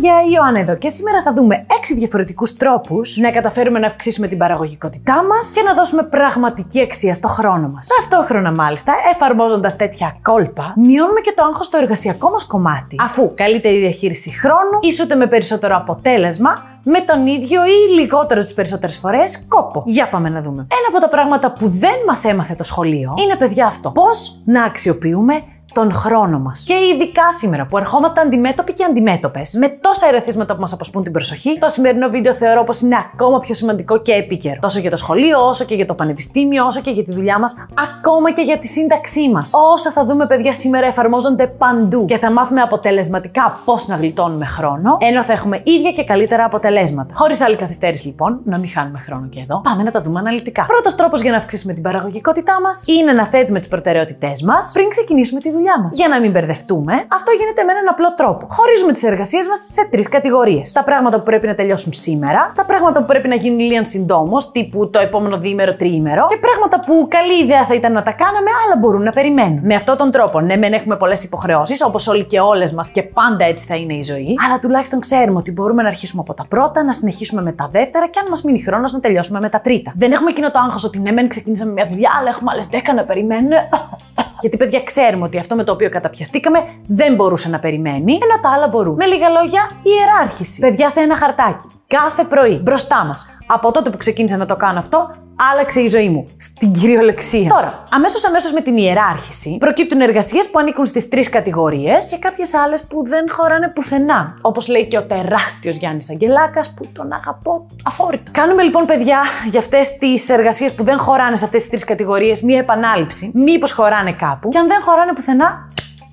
παιδιά, η Ιωάννα εδώ και σήμερα θα δούμε 6 διαφορετικούς τρόπους να καταφέρουμε να αυξήσουμε την παραγωγικότητά μας και να δώσουμε πραγματική αξία στο χρόνο μας. Ταυτόχρονα, μάλιστα, εφαρμόζοντας τέτοια κόλπα, μειώνουμε και το άγχος στο εργασιακό μας κομμάτι. Αφού καλύτερη διαχείριση χρόνου ίσοτε με περισσότερο αποτέλεσμα, με τον ίδιο ή λιγότερο τις περισσότερες φορές κόπο. Για πάμε να δούμε. Ένα από τα πράγματα που δεν μας έμαθε το σχολείο είναι, παιδιά, αυτό. Πώς να αξιοποιούμε τον χρόνο μας. Και ειδικά σήμερα που ερχόμαστε αντιμέτωποι και αντιμέτωπες με τόσα ερεθίσματα που μας αποσπούν την προσοχή, το σημερινό βίντεο θεωρώ πως είναι ακόμα πιο σημαντικό και επίκαιρο. Τόσο για το σχολείο, όσο και για το πανεπιστήμιο, όσο και για τη δουλειά μας, ακόμα και για τη σύνταξή μας. Όσα θα δούμε, παιδιά, σήμερα εφαρμόζονται παντού και θα μάθουμε αποτελεσματικά πώς να γλιτώνουμε χρόνο, ενώ θα έχουμε ίδια και καλύτερα αποτελέσματα. Χωρίς άλλη καθυστέρηση, λοιπόν, να μην χάνουμε χρόνο και εδώ, πάμε να τα δούμε αναλυτικά. Πρώτος τρόπος για να αυξήσουμε την παραγωγικότητά μας είναι να θέτουμε τις προτεραιότητές μας πριν ξεκινήσουμε τη δουλειά δουλειά μας. Για να μην μπερδευτούμε, αυτό γίνεται με έναν απλό τρόπο. Χωρίζουμε τις εργασίες μας σε τρεις κατηγορίες. Τα πράγματα που πρέπει να τελειώσουν σήμερα, στα πράγματα που πρέπει να γίνουν λίγαν συντόμω, τύπου το επόμενο διήμερο, τριήμερο, και πράγματα που καλή ιδέα θα ήταν να τα κάναμε, αλλά μπορούν να περιμένουν. Με αυτόν τον τρόπο, ναι, μεν έχουμε πολλές υποχρεώσεις, όπως όλοι και όλες μας και πάντα έτσι θα είναι η ζωή, αλλά τουλάχιστον ξέρουμε ότι μπορούμε να αρχίσουμε από τα πρώτα, να συνεχίσουμε με τα δεύτερα και αν μας μείνει χρόνος να τελειώσουμε με τα τρίτα. Δεν έχουμε εκείνο το άγχος ότι ναι, μεν ξεκινήσαμε μια δουλειά, αλλά έχουμε άλλες 10 να περιμένουν. Γιατί, παιδιά, ξέρουμε ότι αυτό με το οποίο καταπιαστήκαμε δεν μπορούσε να περιμένει, ενώ τα άλλα μπορούν. Με λίγα λόγια, ιεράρχηση. Παιδιά, σε ένα χαρτάκι. Κάθε πρωί μπροστά μας. Από τότε που ξεκίνησα να το κάνω αυτό, άλλαξε η ζωή μου. Στην κυριολεξία. Τώρα, αμέσως αμέσως με την ιεράρχηση, προκύπτουν εργασίες που ανήκουν στις τρεις κατηγορίες και κάποιες άλλες που δεν χωράνε πουθενά. Όπως λέει και ο τεράστιος Γιάννης Αγγελάκας, που τον αγαπώ αφόρητα. Κάνουμε λοιπόν, παιδιά, για αυτές τις εργασίες που δεν χωράνε σε αυτές τις τρεις κατηγορίες μία επανάληψη. Μήπως χωράνε κάπου. Και αν δεν χωράνε πουθενά,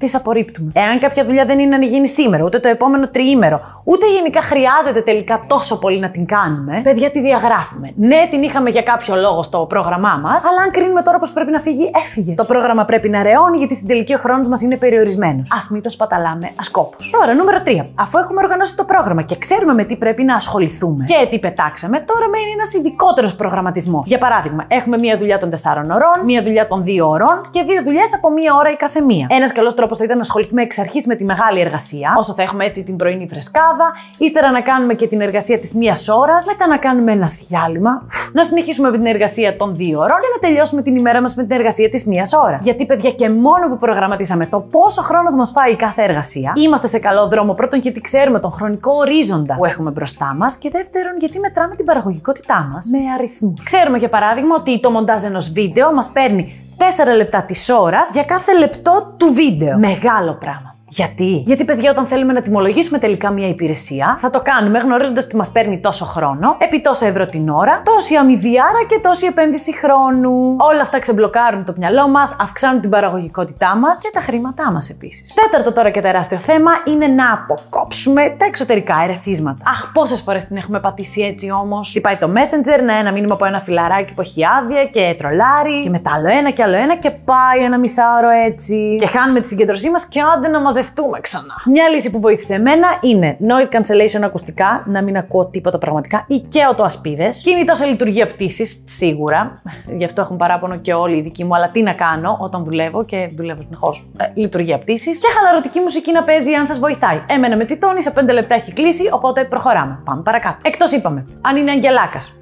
τις απορρίπτουμε. Εάν κάποια δουλειά δεν είναι να γίνει σήμερα, ούτε το επόμενο τριήμερο, ούτε γενικά χρειάζεται τελικά τόσο πολύ να την κάνουμε, παιδιά τη διαγράφουμε. Ναι, την είχαμε για κάποιο λόγο στο πρόγραμμά μας, αλλά αν κρίνουμε τώρα πως πρέπει να φύγει, έφυγε. Το πρόγραμμα πρέπει να ρεώνει γιατί στην τελική ο χρόνος μας είναι περιορισμένος. Α μην το σπαταλάμε ασκόπως. Τώρα, νούμερο 3. Αφού έχουμε οργανώσει το πρόγραμμα και ξέρουμε με τι πρέπει να ασχοληθούμε και τι πετάξαμε, τώρα μένει ένας ειδικότερος προγραμματισμός. Για παράδειγμα, έχουμε μία δουλειά των 4 ωρών, μία δουλειά των 2 ώρων και δύο δουλειές από μία ώρα η κάθε μία. Ένας καλός τρόπος θα ήταν να ασχοληθούμε εξ αρχής με τη μεγάλη εργασία, όσο θα έχουμε έτσι την πρωινή φρεσκάδα, ύστερα να κάνουμε και την εργασία της μίας ώρας, μετά να κάνουμε ένα διάλειμμα, να συνεχίσουμε με την εργασία των δύο ώρων και να τελειώσουμε την ημέρα μας με την εργασία της μίας ώρας. Γιατί, παιδιά, και μόνο που προγραμματίσαμε το πόσο χρόνο θα μας πάει κάθε εργασία, είμαστε σε καλό δρόμο. Πρώτον, γιατί ξέρουμε τον χρονικό ορίζοντα που έχουμε μπροστά μας και δεύτερον, γιατί μετράμε την παραγωγικότητά μας με αριθμούς. Ξέρουμε, για παράδειγμα, ότι το μοντάζ ενός βίντεο μας παίρνει 4 λεπτά της ώρας για κάθε λεπτό του βίντεο. Μεγάλο πράγμα. Γιατί; Γιατί, παιδιά, όταν θέλουμε να τιμολογήσουμε τελικά μια υπηρεσία, θα το κάνουμε γνωρίζοντας ότι μας παίρνει τόσο χρόνο, επί τόσα ευρώ την ώρα, τόση αμοιβή άρα και τόση επένδυση χρόνου. Όλα αυτά ξεμπλοκάρουν το μυαλό μας, αυξάνουν την παραγωγικότητά μας και τα χρήματά μας επίσης. Τέταρτο τώρα και τεράστιο θέμα είναι να αποκόψουμε τα εξωτερικά ερεθίσματα. Αχ, πόσες φορές την έχουμε πατήσει έτσι όμως. πάει το Messenger, να ένα μήνυμα από ένα φιλαράκι που έχει άδεια και τρολάρι, και μετά άλλο ένα και άλλο ένα και πάει ένα μισάωρο έτσι. Και χάνουμε τη συγκέντρωσή μας και άντε να μαζευτούμε μαζευτούμε ξανά. Μια λύση που βοήθησε εμένα είναι noise cancellation ακουστικά, να μην ακούω τίποτα πραγματικά, ή και οτοασπίδες. Κινητό σε λειτουργία πτήσης, σίγουρα. Γι' αυτό έχουν παράπονο και όλοι οι δικοί μου, αλλά τι να κάνω όταν δουλεύω και δουλεύω συνεχώς. Ε, λειτουργία πτήσης. Και χαλαρωτική μουσική να παίζει αν σας βοηθάει. Εμένα με τσιτώνει, σε 5 λεπτά έχει κλείσει, οπότε προχωράμε. Πάμε παρακάτω. Εκτός είπαμε, αν είναι αγγελάκας,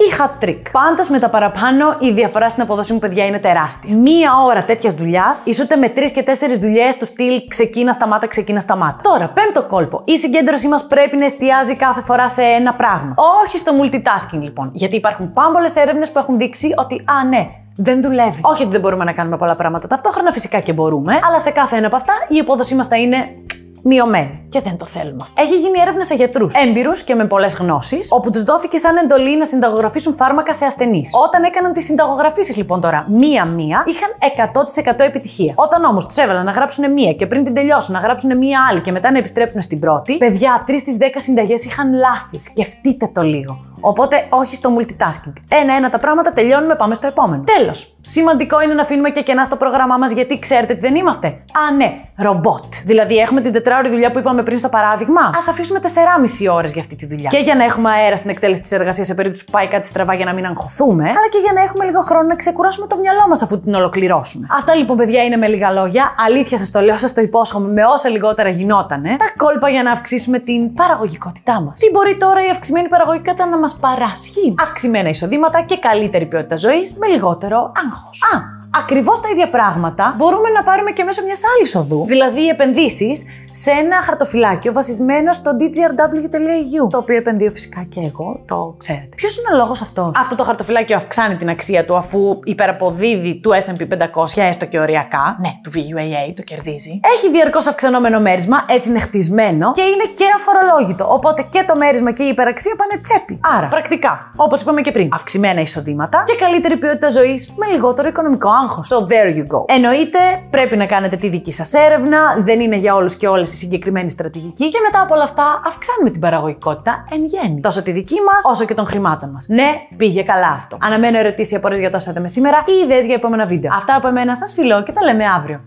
ή hat trick. Πάντως με τα παραπάνω η διαφορά στην απόδοση μου, παιδιά, είναι τεράστια. Μία ώρα τέτοιας δουλειάς ισούται με τρεις και τέσσερις δουλειές στο στυλ ξεκίνα, σταμάτα, ξεκίνα, σταμάτα. Τώρα, πέμπτο κόλπο. Η συγκέντρωσή μας πρέπει να εστιάζει κάθε φορά σε ένα πράγμα. Όχι στο multitasking λοιπόν. Γιατί υπάρχουν πάμπολες έρευνες που έχουν δείξει ότι, α, ναι, δεν δουλεύει. Όχι ότι δεν μπορούμε να κάνουμε πολλά πράγματα ταυτόχρονα, φυσικά και μπορούμε, αλλά σε κάθε ένα από αυτά η απόδοσή μας θα είναι μειωμένη. Και δεν το θέλουμε αυτό. Έχει γίνει έρευνα σε γιατρούς, έμπειρου και με πολλές γνώσεις, όπου τους δόθηκε σαν εντολή να συνταγογραφήσουν φάρμακα σε ασθενείς. Όταν έκαναν τις συνταγογραφήσεις λοιπόν τώρα μία-μία, είχαν 100% επιτυχία. Όταν όμως τους έβαλαν να γράψουν μία και πριν την τελειώσουν να γράψουν μία άλλη και μετά να επιστρέψουν στην πρώτη, παιδιά, 3 στις 10 συνταγές είχαν λάθη. Σκεφτείτε το λίγο. Οπότε όχι στο multitasking. Ένα-ένα τα πράγματα τελειώνουμε, πάμε στο επόμενο. Τέλος. Σημαντικό είναι να αφήνουμε και κενά στο πρόγραμμά μας γιατί ξέρετε τι δεν είμαστε. Α, ναι, ρομπότ. Δηλαδή έχουμε την τετράωρη δουλειά που είπαμε πριν στο παράδειγμα. Α αφήσουμε 4,5 ώρες για αυτή τη δουλειά. Και για να έχουμε αέρα στην εκτέλεση της εργασίας σε περίπτωση που πάει κάτι στραβά για να μην αγχωθούμε, αλλά και για να έχουμε λίγο χρόνο να ξεκουράσουμε το μυαλό μας αφού την ολοκληρώσουμε. Αυτά λοιπόν, παιδιά, είναι με λίγα λόγια. Αλήθεια σας το λέω, σας το υπόσχομαι με όσα λιγότερα γινότανε. Τα κόλπα για να αυξήσουμε την παραγωγικότητά μας. Τι μπορεί τώρα η αυξημένη παραγωγικότητα να μας παράσχει, Αυξημένα εισοδήματα και καλύτερη ποιότητα ζωής με λιγότερο άγχος. Α, ακριβώς τα ίδια πράγματα μπορούμε να πάρουμε και μέσω μιας άλλης οδού. Δηλαδή, οι επενδύσεις σε ένα χαρτοφυλάκιο βασισμένο στο dgrw.eu. Το οποίο επενδύω φυσικά και εγώ, το ξέρετε. Ποιος είναι ο λόγος αυτός; Αυτό το χαρτοφυλάκιο αυξάνει την αξία του αφού υπεραποδίδει του SP 500 έστω και οριακά. Ναι, του VUAA το κερδίζει. Έχει διαρκώς αυξανόμενο μέρισμα, έτσι είναι χτισμένο και είναι και αφορολόγητο. Οπότε και το μέρισμα και η υπεραξία πάνε τσέπη. Άρα, πρακτικά, όπως είπαμε και πριν, αυξημένα εισοδήματα και καλύτερη ποιότητα ζωής με λιγότερο οικονομικό άγχος. So there you go. Εννοείται, πρέπει να κάνετε τη δική σας έρευνα, δεν είναι για όλους και όλες στη συγκεκριμένη στρατηγική και μετά από όλα αυτά αυξάνουμε την παραγωγικότητα εν γέννη. Τόσο τη δική μας όσο και των χρημάτων μας. Ναι, πήγε καλά αυτό. Αναμένω ερωτήσεις ή απορίε για τόσα είδαμε σήμερα ή ιδέες για επόμενα βίντεο. Αυτά από εμένα σας φιλώ και τα λέμε αύριο.